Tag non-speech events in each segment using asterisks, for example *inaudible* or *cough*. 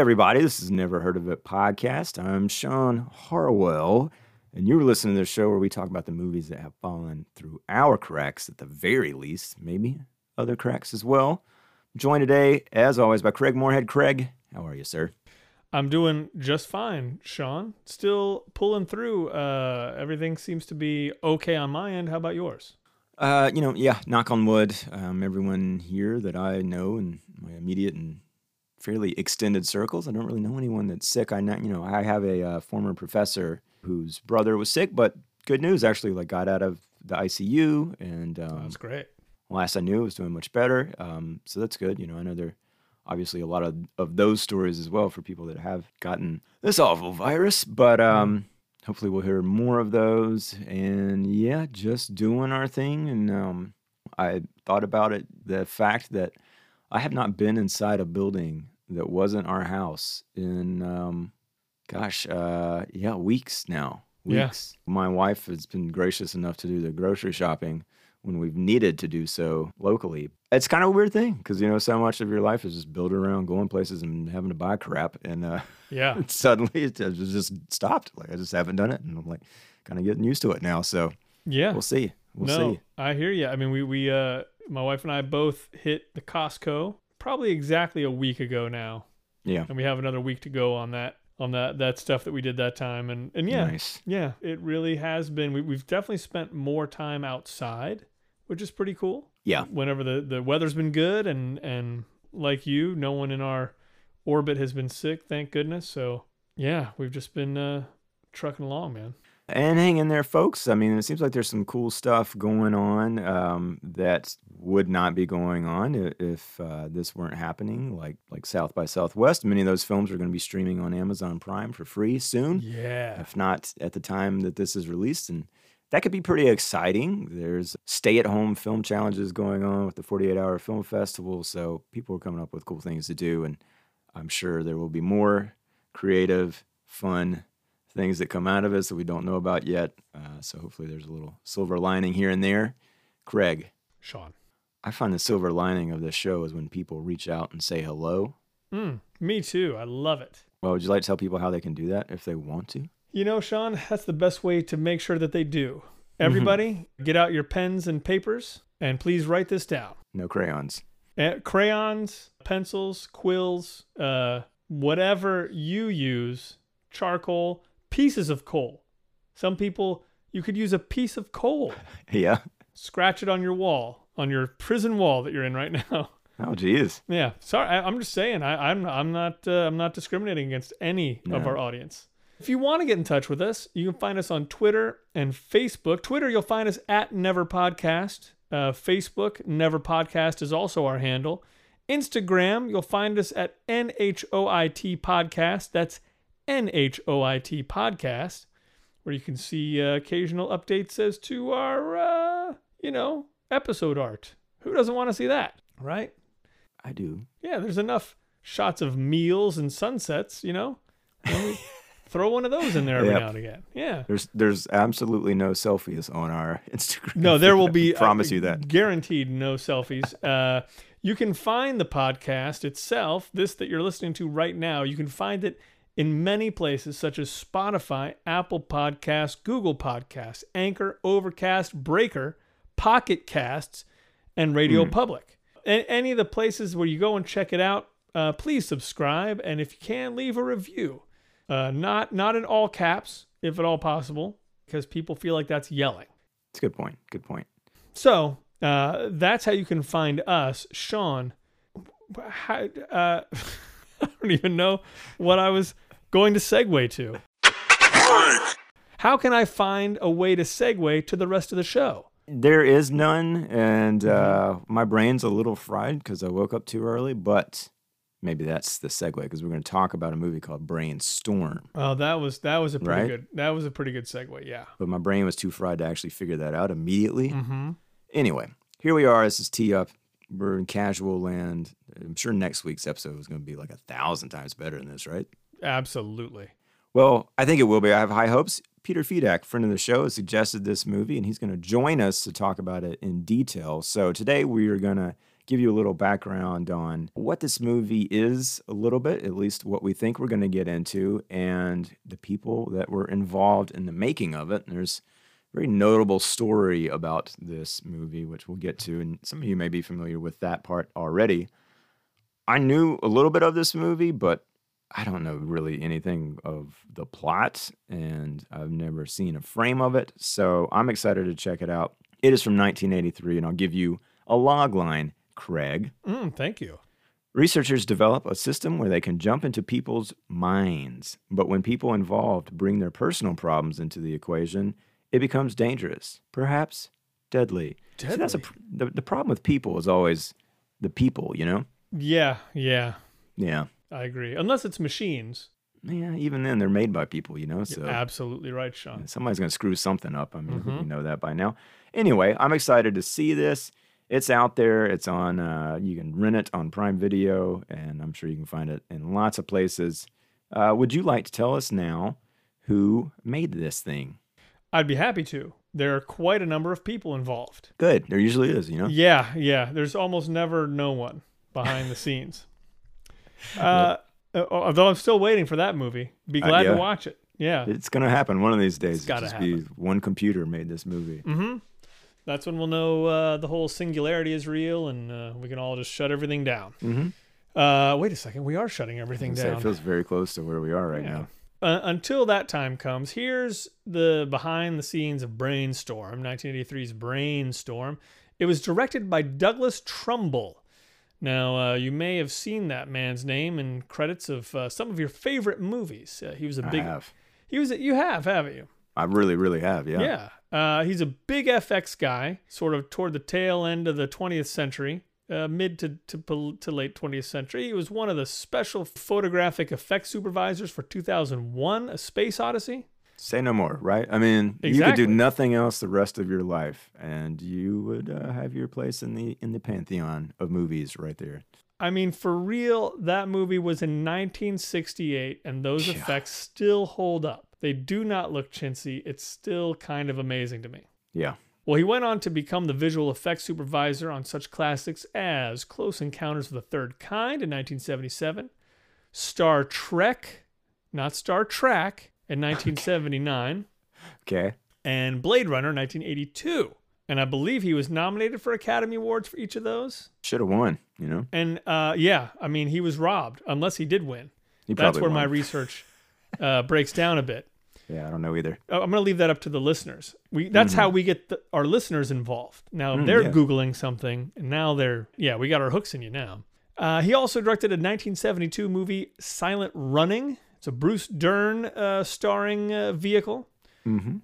everybody. This is Never Heard of It podcast. I'm Sean Harwell, and you're listening to the show where we talk about the movies that have fallen through our cracks at the very least, maybe other cracks as well. I'm joined today, as always, by Craig Moorhead. Craig, how are you, sir? I'm doing just fine, Sean. Still pulling through. Uh, everything seems to be okay on my end. How about yours? Uh, you know, yeah, knock on wood. Um, everyone here that I know and my immediate and fairly extended circles, I don't really know anyone that's sick. I know, you know, I have a uh, former professor whose brother was sick, but good news actually, like got out of the ICU, and um, That's great. last I knew, was doing much better. Um, so that's good. You know, I know there obviously a lot of, of those stories as well for people that have gotten this awful virus, but um, hopefully we'll hear more of those. And yeah, just doing our thing. And um, I thought about it the fact that I have not been inside a building that wasn't our house in, um, gosh, uh, yeah, weeks now. Yeah. Weeks. My wife has been gracious enough to do the grocery shopping when we've needed to do so locally. It's kind of a weird thing because you know so much of your life is just built around going places and having to buy crap, and uh, Yeah. *laughs* suddenly it just stopped. Like I just haven't done it, and I'm like kind of getting used to it now. So Yeah. we'll see. We'll no, see. I hear you. I mean, we we uh, my wife and I both hit the Costco probably exactly a week ago now, Yeah. and we have another week to go on that on that that stuff that we did that time. And and yeah, Nice. yeah, it really has been. We, we've definitely spent more time outside, which is pretty cool. Yeah. whenever the, the weather's been good and and like you no one in our orbit has been sick thank goodness so yeah we've just been uh trucking along man And hang in there, folks. I mean, it seems like there's some cool stuff going on um, that would not be going on if uh, this weren't happening. Like like South by Southwest. Many of those films are going to be streaming on Amazon Prime for free soon. yeah if not at the time that this is released. And that could be pretty exciting. There's stay at home film challenges going on with the 48 hour film festival. So people are coming up with cool things to do. And I'm sure there will be more creative, fun things that come out of us that we don't know about yet. Uh, so hopefully there's a little silver lining here and there. Craig, sean I find the silver lining of this show is when people reach out and say hello. mm, me too i love it Well, would you like to tell people how they can do that if they want to? you know sean that's the best way to make sure that they do everybody get out your pens and papers and please write this down No crayons. Eh, crayons, pencils, quills, uh, whatever you use, charcoal, pieces of coal. Some people, you could use a piece of coal, *laughs* Yeah. scratch it on your wall, on your prison wall that you're in right now. *laughs* Oh, geez. yeah, sorry, I, I'm just saying, I, I'm I'm not uh, I'm not discriminating against any of our audience. If you want to get in touch with us, you can find us on Twitter and Facebook. Twitter, you'll find us at Never Podcast. Uh, Facebook, Never Podcast is also our handle. Instagram, you'll find us at NHOIT Podcast. That's NHOIT Podcast, where you can see uh, occasional updates as to our, uh, you know, episode art. Who doesn't want to see that, right? I do. Yeah, there's enough shots of meals and sunsets, you know? Why don't we *laughs* throw one of those in there every Yep. now and again. Yeah. There's there's absolutely no selfies on our *laughs* Instagram. No, there will be. *laughs* I promise uh, you that. Guaranteed no selfies. Uh, you can find the podcast itself, this that you're listening to right now, you can find it in many places such as Spotify, Apple Podcasts, Google Podcasts, Anchor, Overcast, Breaker, Pocket Casts, and Radio Hmm. Public. A- any of the places where you go and check it out, uh, please subscribe and if you can, leave a review. Uh, not not in all caps, if at all possible, because people feel like that's yelling. It's a good point. Good point. So uh, that's how you can find us, Sean. How, uh, *laughs* *laughs* I don't even know what I was going to segue to. How can I find a way to segue to the rest of the show? There is none, and Mm-hmm. uh, my brain's a little fried because I woke up too early. But maybe that's the segue because we're going to talk about a movie called Brainstorm. Oh, that was that was a pretty Right? good that was a pretty good segue. Yeah. But my brain was too fried to actually figure that out immediately. Mm-hmm. Anyway, here we are. This is tee up. We're in casual land. I'm sure next week's episode is going to be like a thousand times better than this, right? Absolutely. Well, I think it will be. I have high hopes. Peter Fedak, friend of the show, has suggested this movie, and he's going to join us to talk about it in detail. So today we are going to give you a little background on what this movie is, a little bit, at least what we think we're going to get into, and the people that were involved in the making of it. And there's very notable story about this movie, which we'll get to. And some of you may be familiar with that part already. I knew a little bit of this movie, but I don't know really anything of the plot, and I've never seen a frame of it. So I'm excited to check it out. It is from 1983, and I'll give you a log line Craig. Mm, thank you. Researchers develop a system where they can jump into people's minds, but when people involved bring their personal problems into the equation, it becomes dangerous, perhaps deadly. deadly. See, that's a, the, the problem with people is always the people, you know? Yeah, yeah, Yeah. I agree. Unless it's machines. Yeah, even then, they're made by people, you know? So Absolutely right, Sean. somebody's going to screw something up. I mean, Mhm. you know that by now. Anyway, I'm excited to see this. It's out there. It's on, uh, you can rent it on Prime Video, and I'm sure you can find it in lots of places. Uh, would you like to tell us now who made this thing? I'd be happy to. There are quite a number of people involved. Good. There usually is, you know? Yeah, yeah. There's almost never no one behind the *laughs* scenes. Uh, uh, although I'm still waiting for that movie. Be Uh, glad yeah. to watch it. Yeah. It's going to happen one of these days. It's gotta be one computer made this movie. Mm-hmm. That's when we'll know uh, the whole singularity is real, and uh, we can all just shut everything down. Mm-hmm. Uh, wait a second. We are shutting everything Say, down. it feels very close to where we are right Yeah. now. Uh, until that time comes, here's the behind the scenes of Brainstorm, 1983's Brainstorm. It was directed by Douglas Trumbull. Now, uh, you may have seen that man's name in credits of uh, some of your favorite movies. Uh, he was a big. I have. He was. A, you have, haven't you? I really, really have. Yeah. Yeah. Uh, he's a big FX guy, sort of toward the tail end of the 20th century, uh, mid to, to, to late 20th century. He was one of the special photographic effects supervisors for 2001 A Space Odyssey. Say no more, right? I mean, you could do nothing else the rest of your life, and you would uh, have your place in the in the pantheon of movies right there. I mean, for real, that movie was in 1968, and those Yeah. effects still hold up. They do not look chintzy. It's still kind of amazing to me. Yeah. Well, he went on to become the visual effects supervisor on such classics as Close Encounters of the Third Kind in 1977, Star Trek, not Star Trek, in 1979, Okay. and Blade Runner 1982. And I believe he was nominated for Academy Awards for each of those. Should have won. You know. And uh, yeah, I mean, he was robbed, unless he did win. He That's where my research uh, breaks down a bit. Yeah, I don't know either. Uh, I'm going to leave that up to the listeners. We that's how we get the, our listeners involved. Now Mm, they're yeah. googling something, and now they're yeah, we got our hooks in you now. Uh, he also directed a 1972 movie, Silent Running. It's a Bruce Dern uh, starring uh, vehicle, Mm-hmm.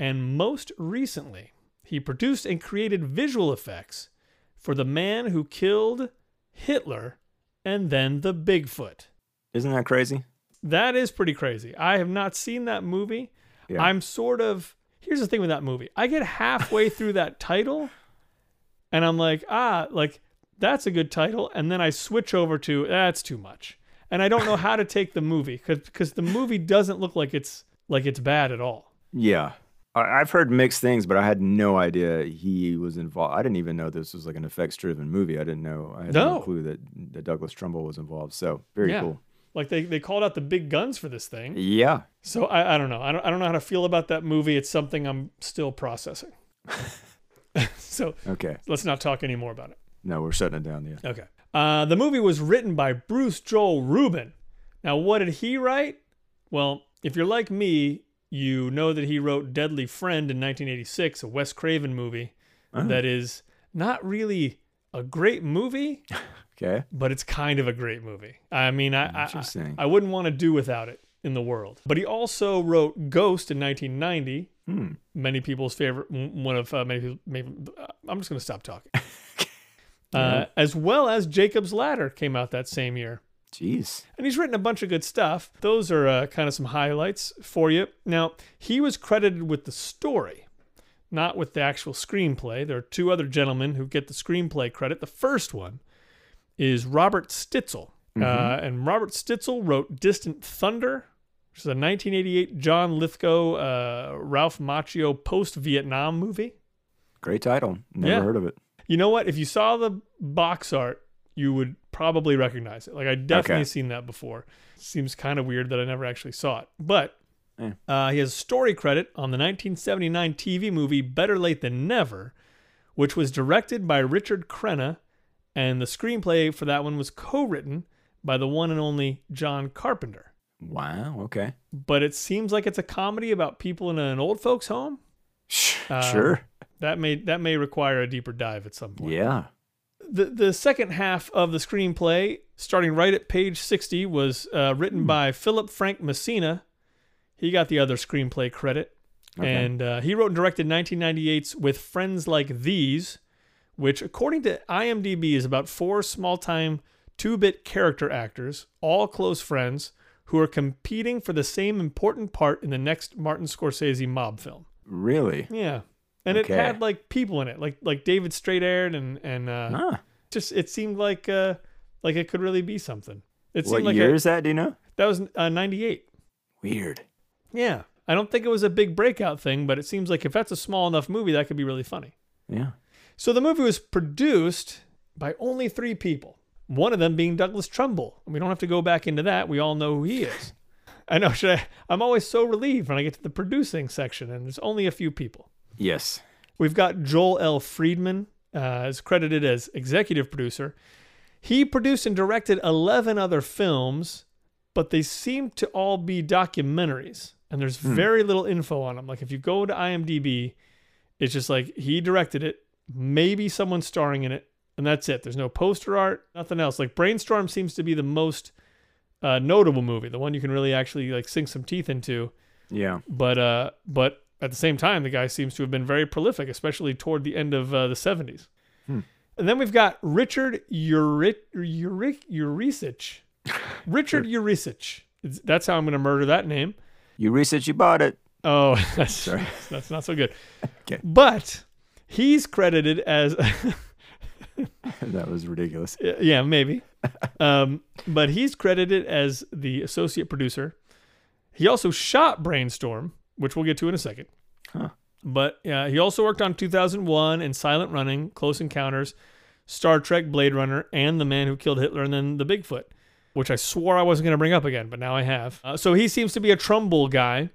and most recently, he produced and created visual effects for The Man Who Killed Hitler and then The Bigfoot. Isn't that crazy? That is pretty crazy. I have not seen that movie. Yeah. I'm sort of here's the thing with that movie. I get halfway through that *laughs* title and I'm like, ah, like that's a good title. And then I switch over to that's too much. And I don't know how to take the movie because the movie doesn't look like it's like it's bad at all. Yeah. I've heard mixed things, but I had no idea he was involved. I didn't even know this was like an effects-driven movie. I didn't know. I had no, No. clue that, that Douglas Trumbull was involved. So very Yeah. cool. Like they, they called out the big guns for this thing. Yeah. So I, I don't know. I don't, I don't know how to feel about that movie. It's something I'm still processing. *laughs* so Okay. let's not talk anymore about it. No, we're shutting it down. Yeah. Okay. Uh, the movie was written by Bruce Joel Rubin. Now, what did he write? Well, if you're like me, you know that he wrote Deadly Friend in 1986, a Wes Craven movie Oh. that is not really a great movie, *laughs* Okay. but it's kind of a great movie. I mean, I I. I wouldn't want to do without it in the world. But he also wrote Ghost in 1990, Hmm. many people's favorite one of uh, many people maybe uh, i'm just going to stop talking *laughs* uh, as well as jacob's ladder came out that same year Jeez. and he's written a bunch of good stuff those are uh, kind of some highlights for you now he was credited with the story not with the actual screenplay there are two other gentlemen who get the screenplay credit the first one is robert stitzel uh, and robert stitzel wrote distant thunder which is a 1988 John Lithgow, uh, Ralph Macchio post Vietnam movie. Great title. Never Yeah. heard of it. You know what? If you saw the box art, you would probably recognize it. Like I definitely Okay. seen that before. Seems kind of weird that I never actually saw it. But Yeah. uh, he has story credit on the 1979 TV movie Better Late Than Never, which was directed by Richard Crenna, and the screenplay for that one was co-written by the one and only John Carpenter. Wow. Okay. But it seems like it's a comedy about people in an old folks' home. Um, sure. That may that may require a deeper dive at some point. Yeah. The the second half of the screenplay, starting right at page sixty, was uh, written Hmm. by Philip Frank Messina. He got the other screenplay credit, Okay. and uh, he wrote and directed 1998's "With Friends Like These," which, according to IMDb, is about four small-time two-bit character actors, all close friends, who are competing for the same important part in the next Martin Scorsese mob film. Really? Yeah. And Okay. it had like people in it, like like David Strathairn and and uh, Huh. just it seemed like uh like it could really be something. It What seemed like year a, is that? Do you know? that was uh, 98. Weird. Yeah. I don't think it was a big breakout thing, but it seems like if that's a small enough movie that could be really funny. Yeah. So the movie was produced by only 3 people. One of them being Douglas Trumbull. We don't have to go back into that. We all know who he is. *laughs* I know. Should I, I'm always so relieved when I get to the producing section and there's only a few people. Yes. We've got Joel L. Freedman uh, is credited as executive producer. He produced and directed 11 other films, but they seem to all be documentaries, and there's very little info on them. Like if you go to IMDb, it's just like he directed it, maybe someone starring in it, and that's it. There's no poster art, nothing else. Like Brainstorm seems to be the most uh, notable movie, the one you can really actually like sink some teeth into Yeah. but uh but at the same time the guy seems to have been very prolific especially toward the end of uh, the 70s Hmm. and then we've got richard Uri- Uri- Urisic *laughs* richard Urisic It's- that's how i'm going to murder that name You you bought it. oh *laughs* that's, Sorry. that's not so good *laughs* Okay. but he's credited as *laughs* that was ridiculous. yeah maybe *laughs* um but he's credited as the associate producer he also shot brainstorm which we'll get to in a second Huh. But uh, he also worked on 2001 and Silent Running, Close Encounters, Star Trek, Blade Runner, and The Man Who Killed Hitler, and then The Bigfoot, which I swore I wasn't going to bring up again, but now I have. Uh, so he seems to be a Trumbull guy,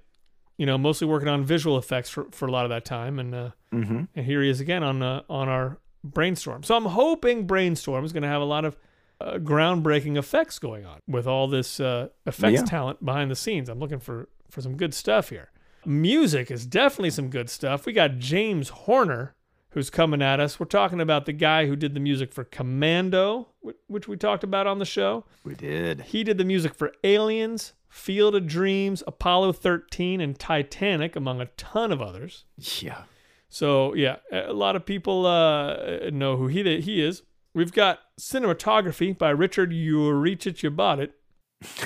you know, mostly working on visual effects for, for a lot of that time. And uh, Mm-hmm. and here he is again on uh, on our brainstorm. So I'm hoping brainstorm is going to have a lot of uh, groundbreaking effects going on with all this uh, effects Yeah. talent behind the scenes. I'm looking for for some good stuff here. Music is definitely some good stuff. We got James Horner who's coming at us. We're talking about the guy who did the music for Commando, which we talked about on the show. We did. He did the music for Aliens, Field of Dreams, Apollo 13, and Titanic, among a ton of others. Yeah. So yeah, a lot of people uh, know who he he is. We've got cinematography by Richard Uricic it, *laughs*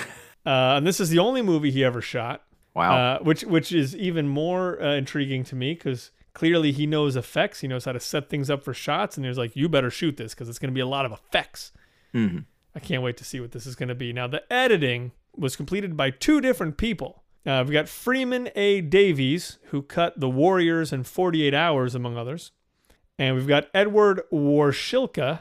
uh, and this is the only movie he ever shot. Wow. Uh, which which is even more uh, intriguing to me because clearly he knows effects. He knows how to set things up for shots, and he was like, "You better shoot this because it's going to be a lot of effects." Mhm. I can't wait to see what this is going to be. Now, the editing was completed by two different people. Uh, we've got Freeman A. Davies, who cut The Warriors in 48 Hours, among others. And we've got Edward Warschilka,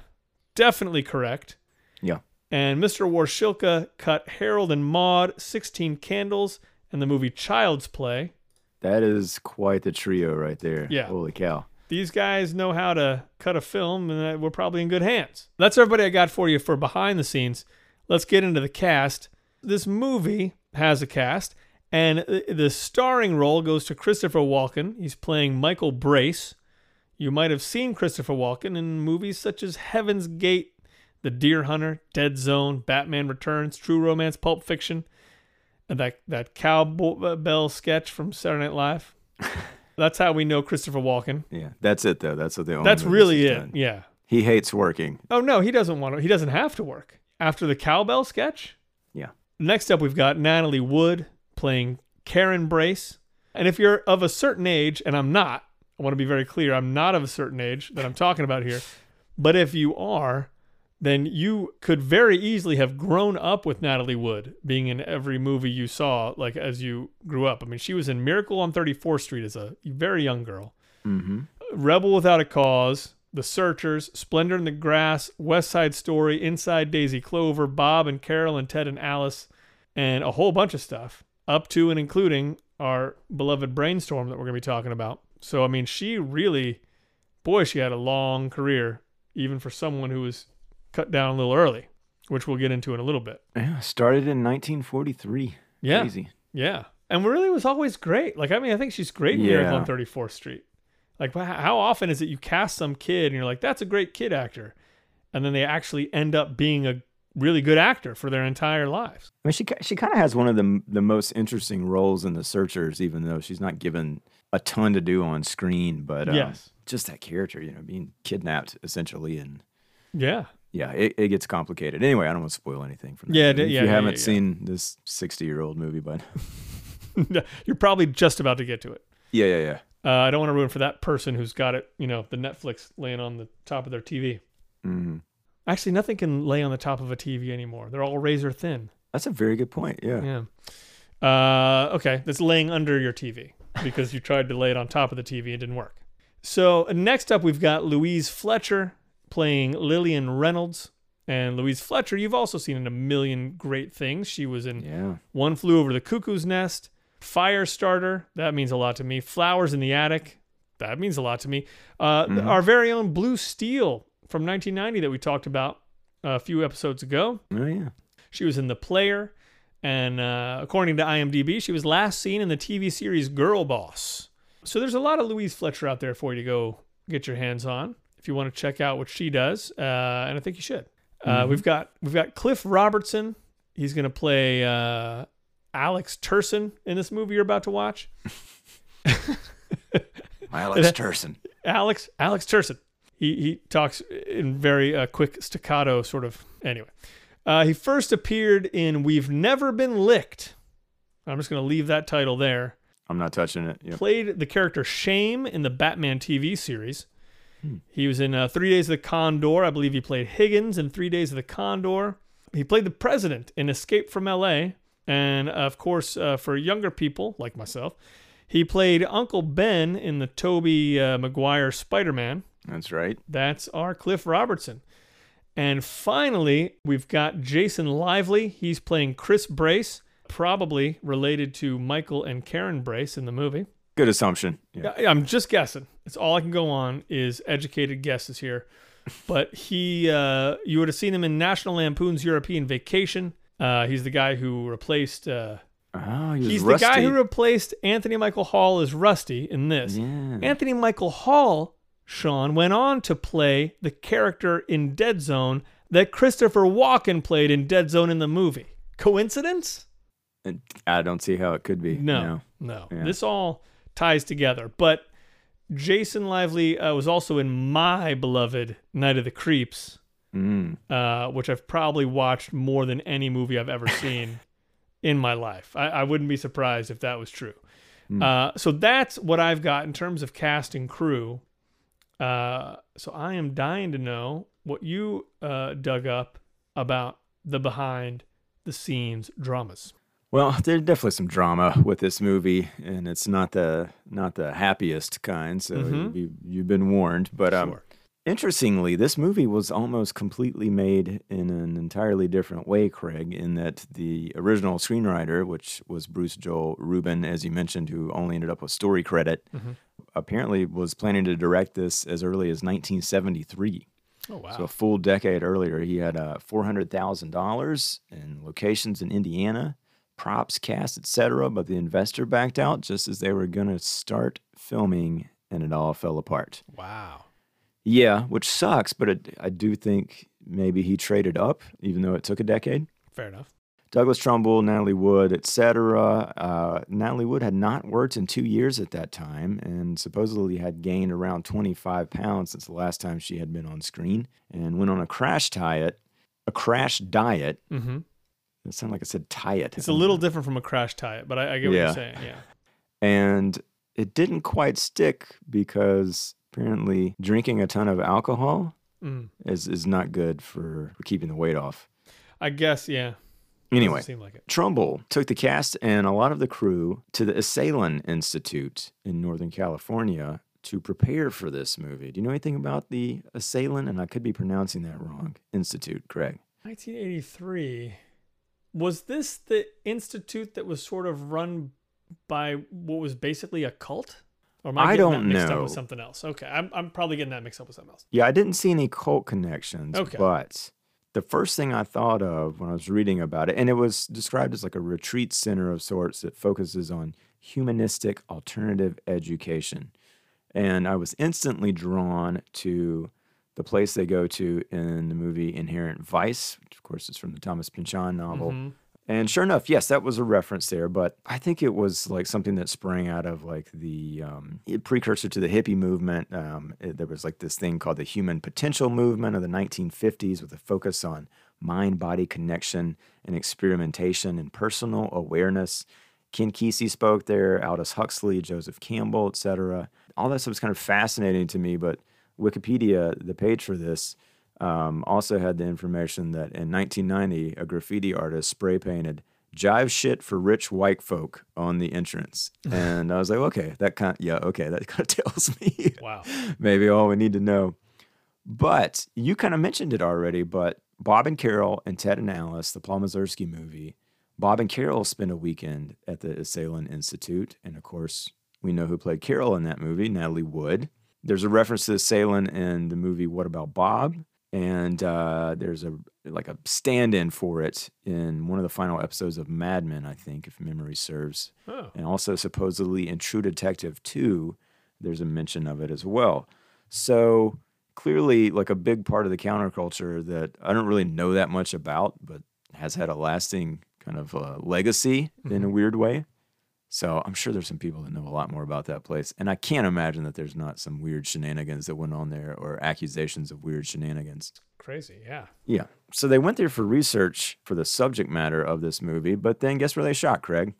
definitely correct. Yeah. And Mr. Warschilka cut Harold and Maude, 16 Candles, and the movie Child's Play. That is quite the trio right there. Yeah. Holy cow. These guys know how to cut a film, and we're probably in good hands. That's everybody I got for you for behind the scenes. Let's get into the cast. This movie has a cast, and the starring role goes to Christopher Walken. He's playing Michael Brace. You might have seen Christopher Walken in movies such as Heaven's Gate, The Deer Hunter, Dead Zone, Batman Returns, True Romance, Pulp Fiction, that that cowbell sketch from Saturday Night Live. *laughs* That's how we know Christopher Walken. Yeah. That's it though. That's what the only That's really it. done. Yeah. He hates working. Oh no, he doesn't want to. He doesn't have to work after the cowbell sketch. Yeah. Next up, we've got Natalie Wood playing Karen Brace. And if you're of a certain age, and I'm not, I want to be very clear, I'm not of a certain age that I'm talking about here. But if you are, then you could very easily have grown up with Natalie Wood being in every movie you saw, like as you grew up. I mean, she was in Miracle on 34th Street as a very young girl. Mm-hmm. Rebel Without a Cause, The Searchers, Splendor in the Grass, West Side Story, Inside Daisy Clover, Bob and Carol and Ted and Alice, and a whole bunch of stuff, up to and including our beloved Brainstorm that we're going to be talking about. So, I mean, she really, boy, she had a long career, even for someone who was cut down a little early, which we'll get into in a little bit. Yeah, started in 1943. Yeah. Crazy. Yeah. And really was always great. Like, I mean, I think she's great in Miracle on 34th Street. Like, how often is it you cast some kid and you're like, that's a great kid actor? And then they actually end up being a really good actor for their entire lives. I mean, she she kind of has one of the the most interesting roles in The Searchers, even though she's not given a ton to do on screen. But um, Yes. just that character, you know, being kidnapped essentially, and Yeah. Yeah, it, it gets complicated. Anyway, I don't want to spoil anything from that. Yeah, movie. if yeah, you yeah, haven't yeah, seen this sixty year old movie, but *laughs* you're probably just about to get to it. yeah, yeah, yeah. Uh, I don't want to ruin for that person who's got it, you know, the Netflix laying on the top of their TV. hmm Actually, nothing can lay on the top of a TV anymore. They're all razor thin. That's a very good point. Yeah. Yeah. Uh, okay, that's laying under your TV because you tried to lay it on top of the TV and it didn't work. So next up, we've got Louise Fletcher playing Lillian Reynolds. And Louise Fletcher, you've also seen in a million great things. She was in Yeah. One Flew Over the Cuckoo's Nest, Firestarter. That means a lot to me. Flowers in the Attic. That means a lot to me. Uh, Mhm. Our very own Blue Steel from 1990 that we talked about a few episodes ago. Oh yeah. She was in The Player, and uh, according to IMDb, she was last seen in the TV series Girl Boss. So there's a lot of Louise Fletcher out there for you to go get your hands on if you want to check out what she does, uh, and I think you should. Uh, Mhm. We've got we've got Cliff Robertson. He's going to play uh, Alex Terson in this movie you're about to watch. *laughs* Alex Terson. Alex Alex Terson. He he talks in very uh, quick staccato sort of. Anyway, uh, he first appeared in "We've Never Been Licked." I'm just going to leave that title there. I'm not touching it. Yep. Played the character Shame in the Batman TV series. Hmm. He was in uh, Three Days of the Condor. I believe he played Higgins in Three Days of the Condor. He played the president in Escape from L.A. And of course, uh, for younger people like myself, he played Uncle Ben in the Tobey uh, Maguire Spider-Man. That's right. That's our Cliff Robertson. And finally, we've got Jason Lively. He's playing Chris Brace, probably related to Michael and Karen Brace in the movie. Good assumption. Yeah. I'm just guessing. It's all I can go on is educated guesses here. But he, uh, you would have seen him in National Lampoon's European Vacation. Uh, he's the guy who replaced. Uh, Oh, he he's rusty. the guy who replaced Anthony Michael Hall as Rusty in this. Yeah. Anthony Michael Hall, Sean, went on to play the character in Dead Zone that Christopher Walken played in Dead Zone in the movie. Coincidence? I don't see how it could be. No, no. Yeah. This all ties together. But Jason Lively uh, was also in my beloved Night of the Creeps, Mm. uh, which I've probably watched more than any movie I've ever seen *laughs* in my life. I, I wouldn't be surprised if that was true. Hmm. Uh, so that's what I've got in terms of cast and crew. Uh, so I am dying to know what you uh, dug up about the behind the scenes dramas. Well, there's definitely some drama with this movie, and it's not the not the happiest kind. So Mhm. you, you've been warned. But um, Sure. interestingly, this movie was almost completely made in an entirely different way, Craig. In that the original screenwriter, which was Bruce Joel Rubin, as you mentioned, who only ended up with story credit, Mhm. apparently was planning to direct this as early as 1973. Oh wow. So a full decade earlier, he had uh, four hundred thousand dollars in locations in Indiana, props, cast, etc. But the investor backed out just as they were going to start filming, and it all fell apart. wow. Yeah, which sucks. But it, I do think maybe he traded up, even though it took a decade. Fair enough. Douglas Trumbull, Natalie Wood, etc. Uh, Natalie Wood had not worked in two years at that time, and supposedly had gained around 25 pounds since the last time she had been on screen, and went on a crash diet. A crash diet. Mm-hmm. It sounded like I said tie it. It's a little different from a crash diet, but I, I get what Yeah. you're saying. Yeah. and it didn't quite stick because apparently drinking a ton of alcohol Mm. is is not good for, for keeping the weight off. I guess. Yeah. Anyway, like it. Trumbull took the cast and a lot of the crew to the Esalen Institute in Northern California to prepare for this movie. Do you know anything about the Assailant? And I could be pronouncing that wrong. Institute, Craig. 1983. Was this the institute that was sort of run by what was basically a cult? Or am I, I getting don't that mixed know. up with something else? Okay, I'm, I'm probably getting that mixed up with something else. Yeah, I didn't see any cult connections. Okay. But the first thing I thought of when I was reading about it, and it was described as like a retreat center of sorts that focuses on humanistic alternative education. And I was instantly drawn to the place they go to in the movie Inherent Vice, which of course is from the Thomas Pynchon novel. Mhm. And sure enough, yes, that was a reference there, but I think it was like something that sprang out of like the um, precursor to the hippie movement. Um, it- there was like this thing called the human potential movement of the 1950s with a focus on mind body connection and experimentation and personal awareness. Ken Kesey spoke there, Aldous Huxley, Joseph Campbell, etc. All that stuff was kind of fascinating to me, but Wikipedia, the page for this, um, also had the information that in 1990, a graffiti artist spray painted "Jive shit for rich white folk" on the entrance, *laughs* and I was like, okay, that kind, yeah, okay, that *laughs* kind of tells me Wow. *laughs* maybe all we need to know. But you kind of mentioned it already. But Bob and Carol and Ted and Alice, the Paul Mazursky movie, Bob and Carol spent a weekend at the Assailant Institute, and of course, we know who played Carol in that movie, Natalie Wood. There's a reference to Assailant in the movie What About Bob? And uh, there's a like a stand-in for it in one of the final episodes of Mad Men, I think, if memory serves Oh. and also supposedly in True Detective 2, there's a mention of it as well. So clearly, like a big part of the counterculture that I don't really know that much about, but has had a lasting kind of uh, legacy in a weird way. So I'm sure there's some people that know a lot more about that place. And I can't imagine that there's not some weird shenanigans that went on there or accusations of weird shenanigans. Crazy. Yeah. Yeah. So they went there for research for the subject matter of this movie, but then guess where they shot, Craig?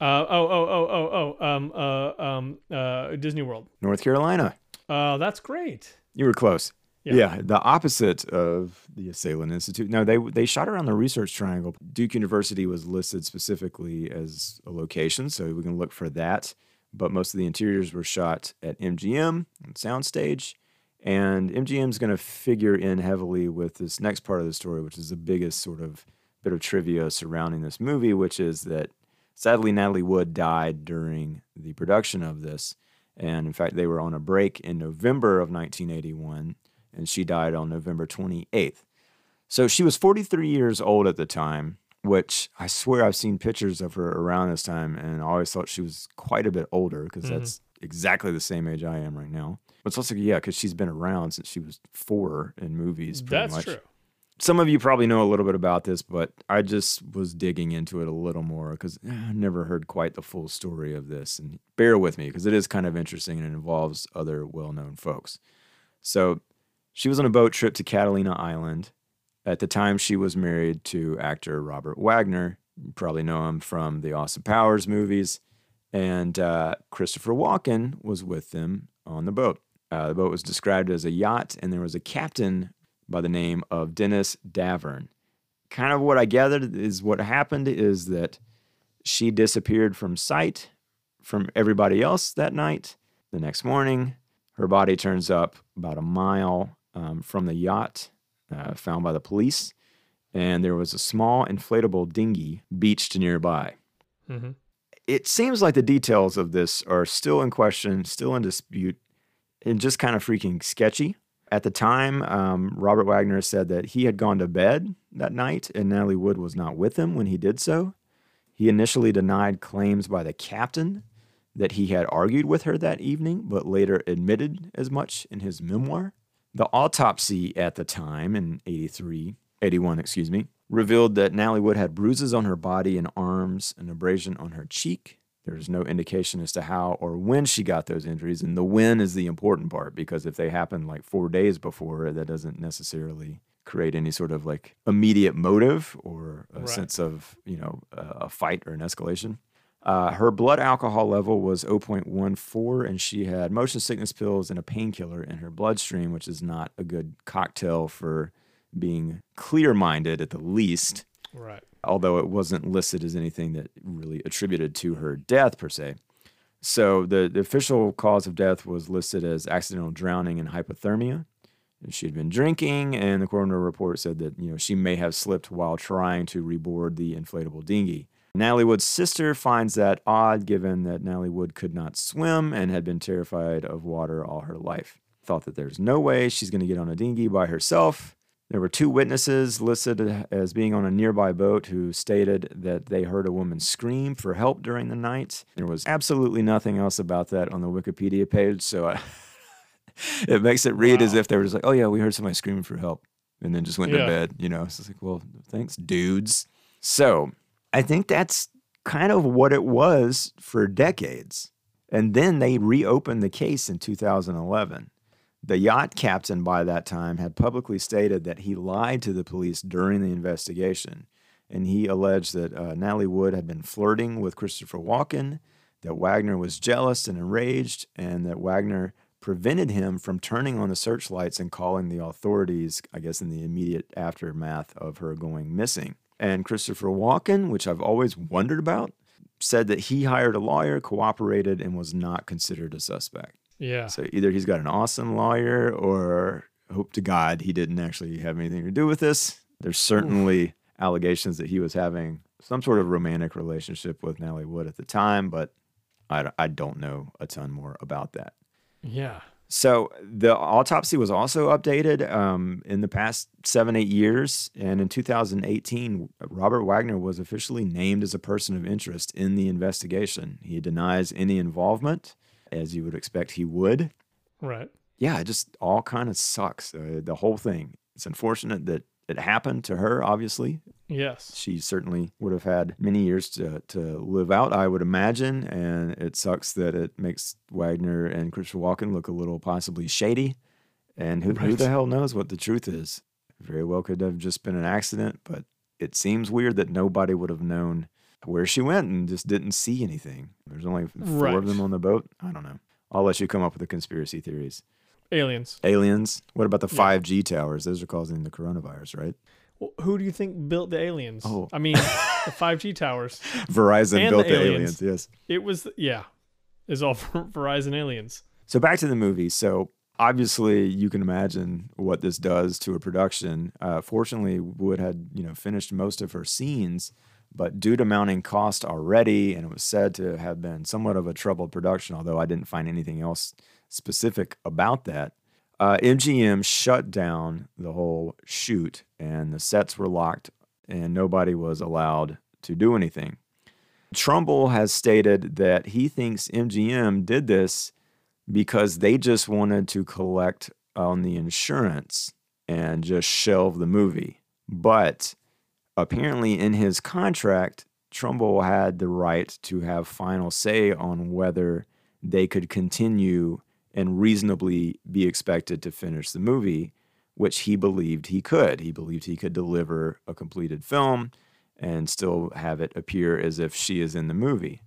Uh, oh, oh, oh, oh, oh. Um, uh, um, uh, Disney World. North Carolina. Uh, that's great. You were close. Yeah. Yeah. the opposite of the Assailant Institute. No, they they shot around the Research Triangle. Duke University was listed specifically as a location, so we can look for that. But most of the interiors were shot at MGM and Soundstage, and MGM is going to figure in heavily with this next part of the story, which is the biggest sort of bit of trivia surrounding this movie, which is that sadly Natalie Wood died during the production of this. And in fact, they were on a break in November of 1981, and she died on November 28th. So she was 43 years old at the time, which I swear I've seen pictures of her around this time, and I always thought she was quite a bit older because Mhm. that's exactly the same age I am right now. But it's also, yeah, because she's been around since she was four in movies, pretty That's much true. some of you probably know a little bit about this, but I just was digging into it a little more because I never heard quite the full story of this. And bear with me because it is kind of interesting and it involves other well known folks. So she was on a boat trip to Catalina Island. At the time, she was married to actor Robert Wagner. You probably know him from the Austin Powers movies. And uh, Christopher Walken was with them on the boat. Uh, the boat was described as a yacht, and there was a captain by the name of Dennis Davern. Kind of what I gathered is what happened is that she disappeared from sight from everybody else that night. The next morning, her body turns up about a mile um, from the yacht uh, found by the police, and there was a small inflatable dinghy beached nearby. Mm-hmm. It seems like the details of this are still in question, still in dispute, and just kind of freaking sketchy. At the time, um, Robert Wagner said that he had gone to bed that night and Natalie Wood was not with him when he did so. He initially denied claims by the captain that he had argued with her that evening, but later admitted as much in his memoir. The autopsy at the time in 83, 81, excuse me, revealed that Natalie Wood had bruises on her body and arms, an abrasion on her cheek. There's no indication as to how or when she got those injuries. And the when is the important part because if they happened like four days before, that doesn't necessarily create any sort of like immediate motive or a Right. sense of, you know, a fight or an escalation. Uh, her blood alcohol level was 0.14, and she had motion sickness pills and a painkiller in her bloodstream, which is not a good cocktail for being clear minded at the least, Right. although it wasn't listed as anything that really attributed to her death per se. So the, the official cause of death was listed as accidental drowning and hypothermia. She had been drinking, and the coroner report said that you know she may have slipped while trying to reboard the inflatable dinghy. Natalie Wood's sister finds that odd, given that Natalie Wood could not swim and had been terrified of water all her life. Thought that there's no way she's going to get on a dinghy by herself. There were two witnesses listed as being on a nearby boat who stated that they heard a woman scream for help during the night. There was absolutely nothing else about that on the Wikipedia page, so I, *laughs* it makes it read wow. as if they were just like, "Oh yeah, we heard somebody screaming for help," and then just went yeah. to bed. You know, it's like, well, thanks, dudes. So I think that's kind of what it was for decades, and then they reopened the case in 2011. The yacht captain by that time had publicly stated that he lied to the police during the investigation, and he alleged that uh, Natalie Wood had been flirting with Christopher Walken, that Wagner was jealous and enraged, and that Wagner prevented him from turning on the searchlights and calling the authorities, I guess, in the immediate aftermath of her going missing. And Christopher Walken, which I've always wondered about, said that he hired a lawyer, cooperated, and was not considered a suspect. Yeah. So either he's got an awesome lawyer or hope to God he didn't actually have anything to do with this. There's hmm. certainly Oof. allegations that he was having some sort of romantic relationship with Natalie Wood at the time, but I, I don't know a ton more about that. Yeah. So the autopsy was also updated um, in the past seven, eight years. And in 2018, Robert Wagner was officially named as a person of interest in the investigation. He denies any involvement as you would expect he would. Right. Yeah, it just all kind of sucks. Uh, the whole thing. It's unfortunate that it happened to her, obviously. Yes. She certainly would have had many years to, to live out, I would imagine. And it sucks that it makes Wagner and Christopher Walken look a little possibly shady. And who, right. who the hell knows what the truth is? Very well could have just been an accident, but it seems weird that nobody would have known where she went and just didn't see anything. There's only four right. of them on the boat. I don't know. I'll let you come up with the conspiracy theories. Aliens. Aliens. What about the 5G towers? Those are causing the coronavirus, right? Well, who do you think built the aliens? Oh. I mean, the *laughs* 5G towers. Verizon built the, the aliens. aliens. Yes. It was, yeah, it's all *laughs* Verizon aliens. So back to the movie. So obviously, you can imagine what this does to a production. Uh, fortunately, Wood had you know finished most of her scenes but due to mounting cost already, and it was said to have been somewhat of a troubled production, although I didn't find anything else specific about that, uh, MGM shut down the whole shoot, and the sets were locked, and nobody was allowed to do anything. Trumbull has stated that he thinks MGM did this because they just wanted to collect on the insurance and just shelve the movie. But apparently in his contract, Trumbull had the right to have final say on whether they could continue and reasonably be expected to finish the movie, which he believed he could. He believed he could deliver a completed film and still have it appear as if she is in the movie.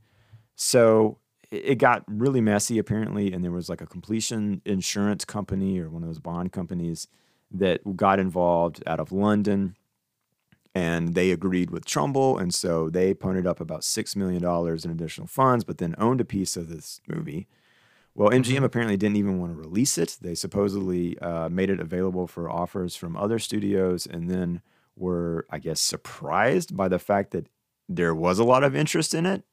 So it got really messy apparently, and there was like a completion insurance company or one of those bond companies that got involved out of London and they agreed with Trumbull, and so they punted up about six million dollars in additional funds, but then owned a piece of this movie. Well, MGM mm-hmm. apparently didn't even want to release it. They supposedly uh, made it available for offers from other studios, and then were, I guess, surprised by the fact that there was a lot of interest in it.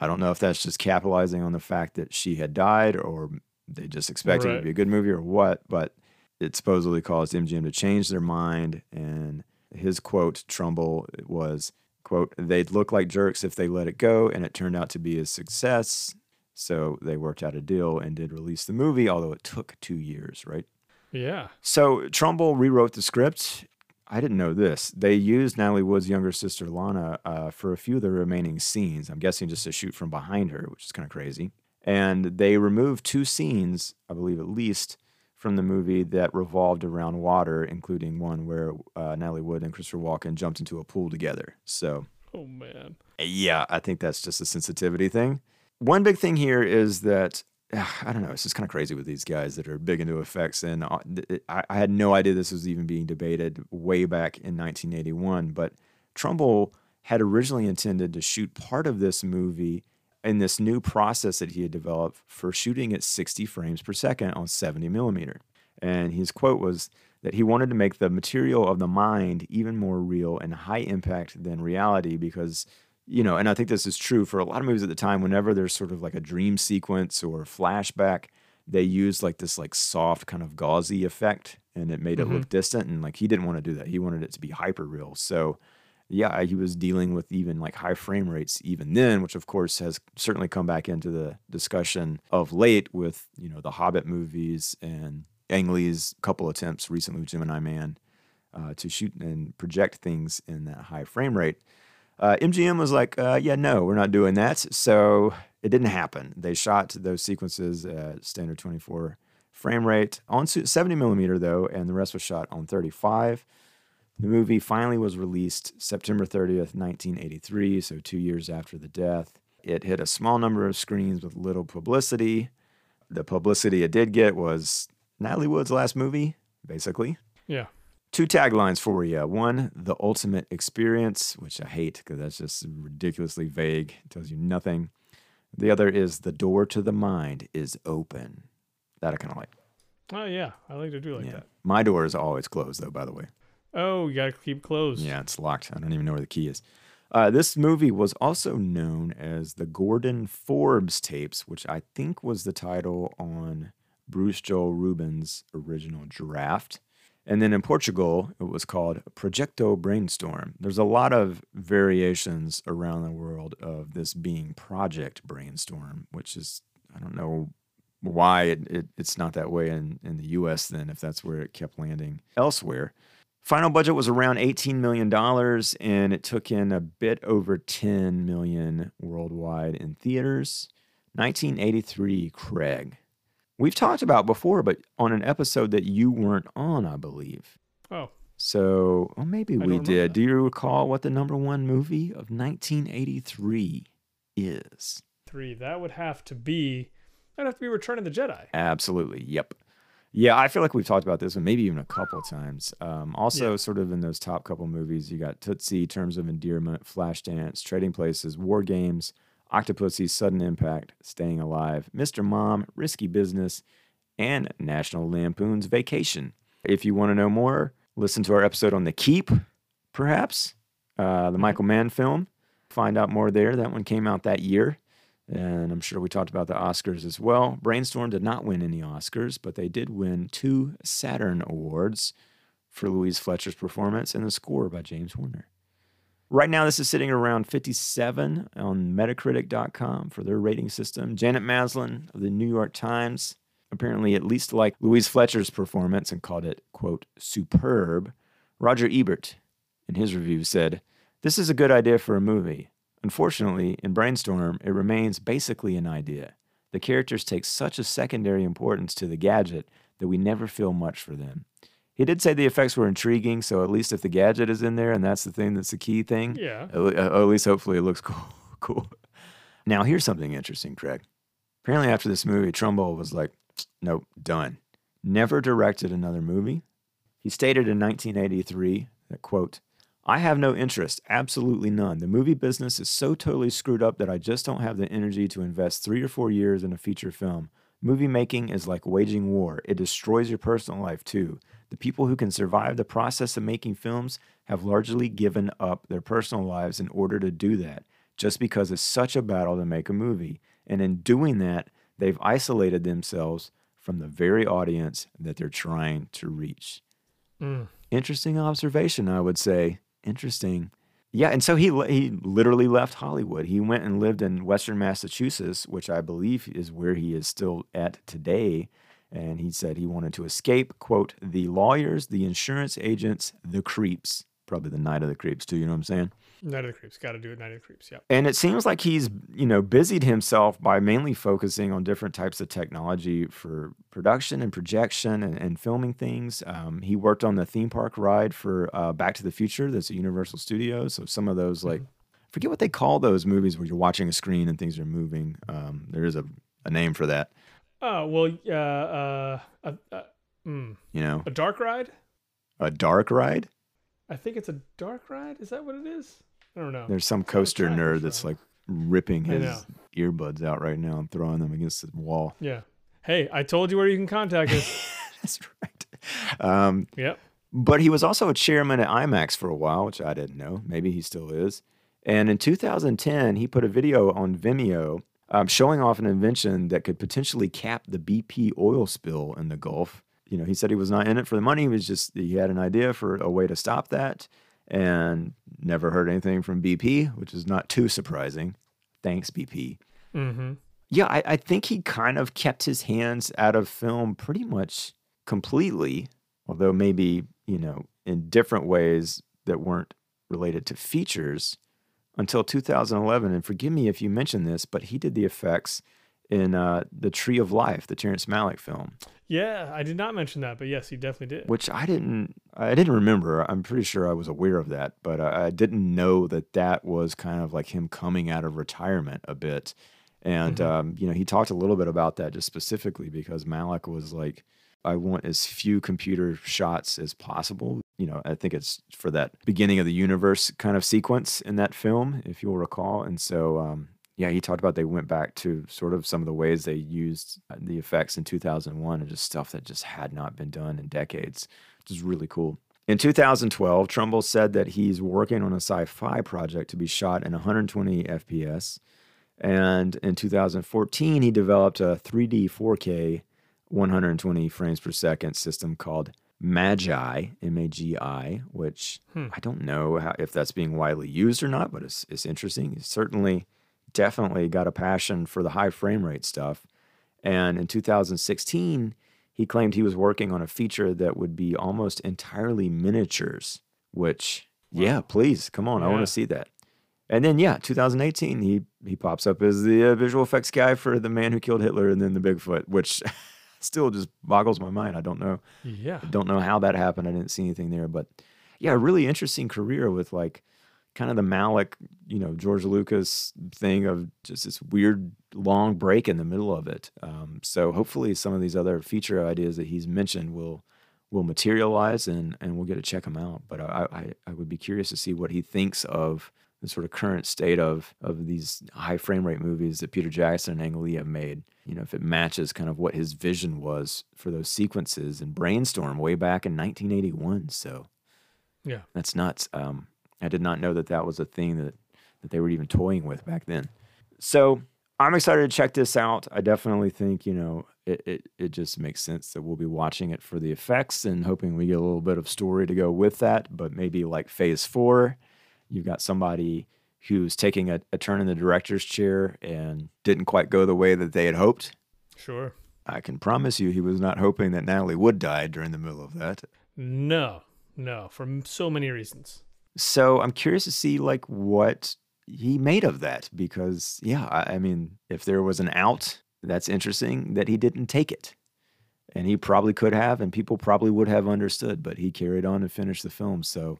I don't know if that's just capitalizing on the fact that she had died, or they just expected right. it to be a good movie, or what. But it supposedly caused MGM to change their mind and his quote, Trumbull, was, quote, they'd look like jerks if they let it go, and it turned out to be a success. So they worked out a deal and did release the movie, although it took two years, right? Yeah. So Trumbull rewrote the script. I didn't know this. They used Natalie Wood's younger sister Lana uh, for a few of the remaining scenes. I'm guessing just to shoot from behind her, which is kind of crazy. And they removed two scenes, I believe at least, from the movie that revolved around water, including one where uh, Natalie Wood and Christopher Walken jumped into a pool together. So, oh man, yeah, I think that's just a sensitivity thing. One big thing here is that I don't know. It's just kind of crazy with these guys that are big into effects, and uh, I, I had no idea this was even being debated way back in 1981. But Trumbull had originally intended to shoot part of this movie in this new process that he had developed for shooting at 60 frames per second on 70 millimeter. And his quote was that he wanted to make the material of the mind even more real and high impact than reality because, you know, and I think this is true for a lot of movies at the time, whenever there's sort of like a dream sequence or flashback, they used like this like soft kind of gauzy effect and it made it look distant. And like he didn't want to do that. He wanted it to be hyper real. So, yeah, he was dealing with even like high frame rates even then, which of course has certainly come back into the discussion of late with, you know, the Hobbit movies and Ang Lee's couple attempts recently with Gemini Man uh, to shoot and project things in that high frame rate. Uh, MGM was like, uh, yeah, no, we're not doing that. So it didn't happen. They shot those sequences at standard 24 frame rate on 70 millimeter, though, and the rest was shot on 35. The movie finally was released September 30th, 1983, so two years after the death. It hit a small number of screens with little publicity. The publicity it did get was Natalie Wood's last movie, basically. Yeah. Two taglines for you. One, the ultimate experience, which I hate because that's just ridiculously vague, it tells you nothing. The other is the door to the mind is open. That I kind of like. Oh yeah, I like to do like yeah. that. My door is always closed, though, by the way. Oh, you gotta keep closed. Yeah, it's locked. I don't even know where the key is. Uh, this movie was also known as the Gordon Forbes tapes, which I think was the title on Bruce Joel Rubin's original draft. And then in Portugal, it was called Projecto Brainstorm. There's a lot of variations around the world of this being Project Brainstorm, which is, I don't know why it, it, it's not that way in, in the US then, if that's where it kept landing elsewhere. Final budget was around $18 million, and it took in a bit over 10 million worldwide in theaters. 1983, Craig. We've talked about before, but on an episode that you weren't on, I believe. Oh, So, well, maybe don't we did. Do you recall what the number one movie of 1983 is? three. That would have to be. That'd have to be Return of the Jedi. Absolutely. Yep. Yeah, I feel like we've talked about this one maybe even a couple of times. Um, also, Yeah. sort of in those top couple movies, you got Tootsie, Terms of Endearment, Flashdance, Trading Places, War Games, Octopussy, Sudden Impact, Staying Alive, Mr. Mom, Risky Business, and National Lampoon's Vacation. If you want to know more, listen to our episode on The Keep, perhaps, uh, the Michael Mann film. Find out more there. That one came out that year. And I'm sure we talked about the Oscars as well. Brainstorm did not win any Oscars, but they did win two Saturn Awards for Louise Fletcher's performance and the score by James Horner. Right now, this is sitting around 57 on Metacritic.com for their rating system. Janet Maslin of the New York Times apparently at least liked Louise Fletcher's performance and called it, quote, superb. Roger Ebert, in his review, said, This is a good idea for a movie. Unfortunately, in Brainstorm, it remains basically an idea. The characters take such a secondary importance to the gadget that we never feel much for them. He did say the effects were intriguing, so at least if the gadget is in there and that's the thing that's the key thing, Yeah. at uh, at least hopefully it looks *laughs* cool. cool. Now, here's something interesting, Craig. Apparently, after this movie, Trumbull was like, nope, done. Never directed another movie. He stated in 1983 that, quote, I have no interest, absolutely none. The movie business is so totally screwed up that I just don't have the energy to invest three or four years in a feature film. Movie making is like waging war, it destroys your personal life too. The people who can survive the process of making films have largely given up their personal lives in order to do that, just because it's such a battle to make a movie. And in doing that, they've isolated themselves from the very audience that they're trying to reach. Mm. Interesting observation, I would say. Interesting. Yeah, and so he he literally left Hollywood. He went and lived in Western Massachusetts, which I believe is where he is still at today. And he said he wanted to escape, quote, the lawyers, the insurance agents, the creeps. Probably the night of the creeps, too, you know what I'm saying? Night of the Creeps. Got to do it. Night of the Creeps. Yeah. And it seems like he's, you know, busied himself by mainly focusing on different types of technology for production and projection and, and filming things. Um, he worked on the theme park ride for uh, Back to the Future. That's at Universal Studios. So some of those, like, I forget what they call those movies where you're watching a screen and things are moving. Um, there is a, a name for that, Oh well. Uh. Uh. uh, uh mm. you know, A dark ride. a dark ride. I think it's a dark ride. Is that what it is? I don't know. There's some It's on a coaster nerd that's like, ripping his earbuds out right now and throwing them against the wall. Yeah. Hey, I told you where you can contact us. *laughs* That's right. Um, yep. but he was also a chairman at IMAX for a while, which I didn't know. Maybe he still is. And in 2010, he put a video on Vimeo um, showing off an invention that could potentially cap the BP oil spill in the Gulf. You know, he said he was not in it for the money. He was just, he had an idea for a way to stop that and never heard anything from BP, which is not too surprising. Thanks, BP. Mm-hmm. Yeah, I, I think he kind of kept his hands out of film pretty much completely, although maybe, you know, in different ways that weren't related to features until 2011. And forgive me if you mentioned this, but he did the effects in uh, The Tree of Life, the Terrence Malick film, Yeah, I did not mention that, but yes, he definitely did. which I didn't, I didn't remember. I'm pretty sure I was aware of that, but I, I didn't know that that was kind of like him coming out of retirement a bit. And, Mhm. um, you know, he talked a little bit about that just specifically because Malick was like, I want as few computer shots as possible. You know, I think it's for that beginning of the universe kind of sequence in that film, if you'll recall. And so, um, yeah, he talked about they went back to sort of some of the ways they used uh, the effects in 2001 and just stuff that just had not been done in decades, which is really cool. In 2012, Trumbull said that he's working on a sci fi project to be shot in 120 FPS. And in 2014, he developed a 3D 4K 120 frames per second system called Magi, M A G I, which Hmm. I don't know how, if that's being widely used or not, but it's, it's interesting. He's certainly, definitely got a passion for the high frame rate stuff. And in 2016, he claimed he was working on a feature that would be almost entirely miniatures, which, yeah, please, come on, I want to see that. And then, yeah, 2018, he he pops up as the uh, visual effects guy for the man who killed Hitler and then the Bigfoot, which *laughs* still just boggles my mind. I don't know, Yeah. I don't know how that happened. I didn't see anything there, but yeah, a really interesting career with like kind of the Malick, you know, George Lucas thing of just this weird long break in the middle of it. Um, so hopefully, some of these other feature ideas that he's mentioned will will materialize and and we'll get to check them out. But I, I I would be curious to see what he thinks of the sort of current state of of these high frame rate movies that Peter Jackson and Ang Lee have made. You know, if it matches kind of what his vision was for those sequences and Brainstorm way back in 1981. So Yeah. that's nuts. Um, I did not know that that was a thing that that they were even toying with back then. So I'm excited to check this out. I definitely think you know it, it it just makes sense that we'll be watching it for the effects and hoping we get a little bit of story to go with that. But maybe like Phase Four, you've got somebody who's taking a, a turn in the director's chair and didn't quite go the way that they had hoped. Sure. I can promise you, he was not hoping that Natalie would die during the middle of that. No. No. For so many reasons. So I'm curious to see like what he made of that because yeah, I, I mean, if there was an out, that's interesting that he didn't take it. And he probably could have, and people probably would have understood, but he carried on and finished the film. So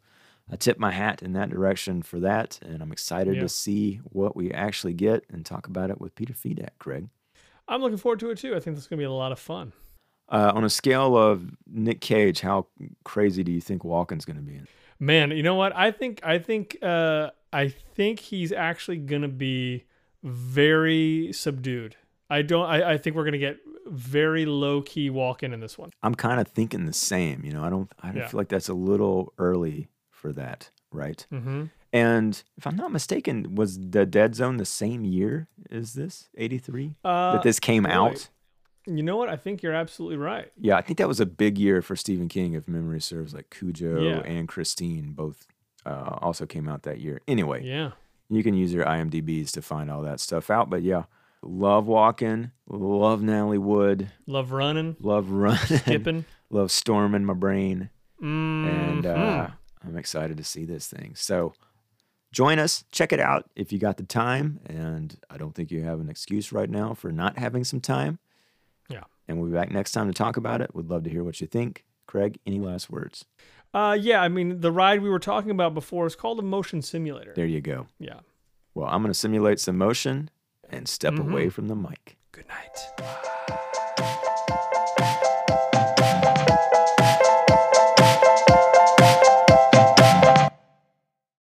I tip my hat in that direction for that. And I'm excited Yeah. to see what we actually get and talk about it with Peter Fedak, Craig. I'm looking forward to it too. I think this is going to be a lot of fun. Uh, on a scale of Nick Cage, how crazy do you think Walken's going to be? In? Man, you know what? I think I think uh I think he's actually gonna be very subdued. I don't I, I think we're gonna get very low key Walken in this one. I'm kind of thinking the same. You know, I don't, I don't Yeah. feel like that's a little early for that, right? Mm-hmm. And if I'm not mistaken, was the Dead Zone the same year as this, 83, Uh, that this came right. out? You know what? I think you're absolutely right. Yeah, I think that was a big year for Stephen King, if memory serves. Like Cujo Yeah. and Christine both uh, also came out that year. Anyway, Yeah. you can use your IMDb's to find all that stuff out. But yeah, love walking, love Natalie Wood, Love running, love running, skipping. *laughs* love storming my brain. and Mhm. uh, I'm excited to see this thing. So join us, check it out if you got the time. And I don't think you have an excuse right now for not having some time. And we'll be back next time to talk about it. We'd love to hear what you think. Craig, any last words? Uh yeah, I mean the ride we were talking about before is called a motion simulator. There you go. Yeah. Well, I'm going to simulate some motion and step Mhm. away from the mic. Good night.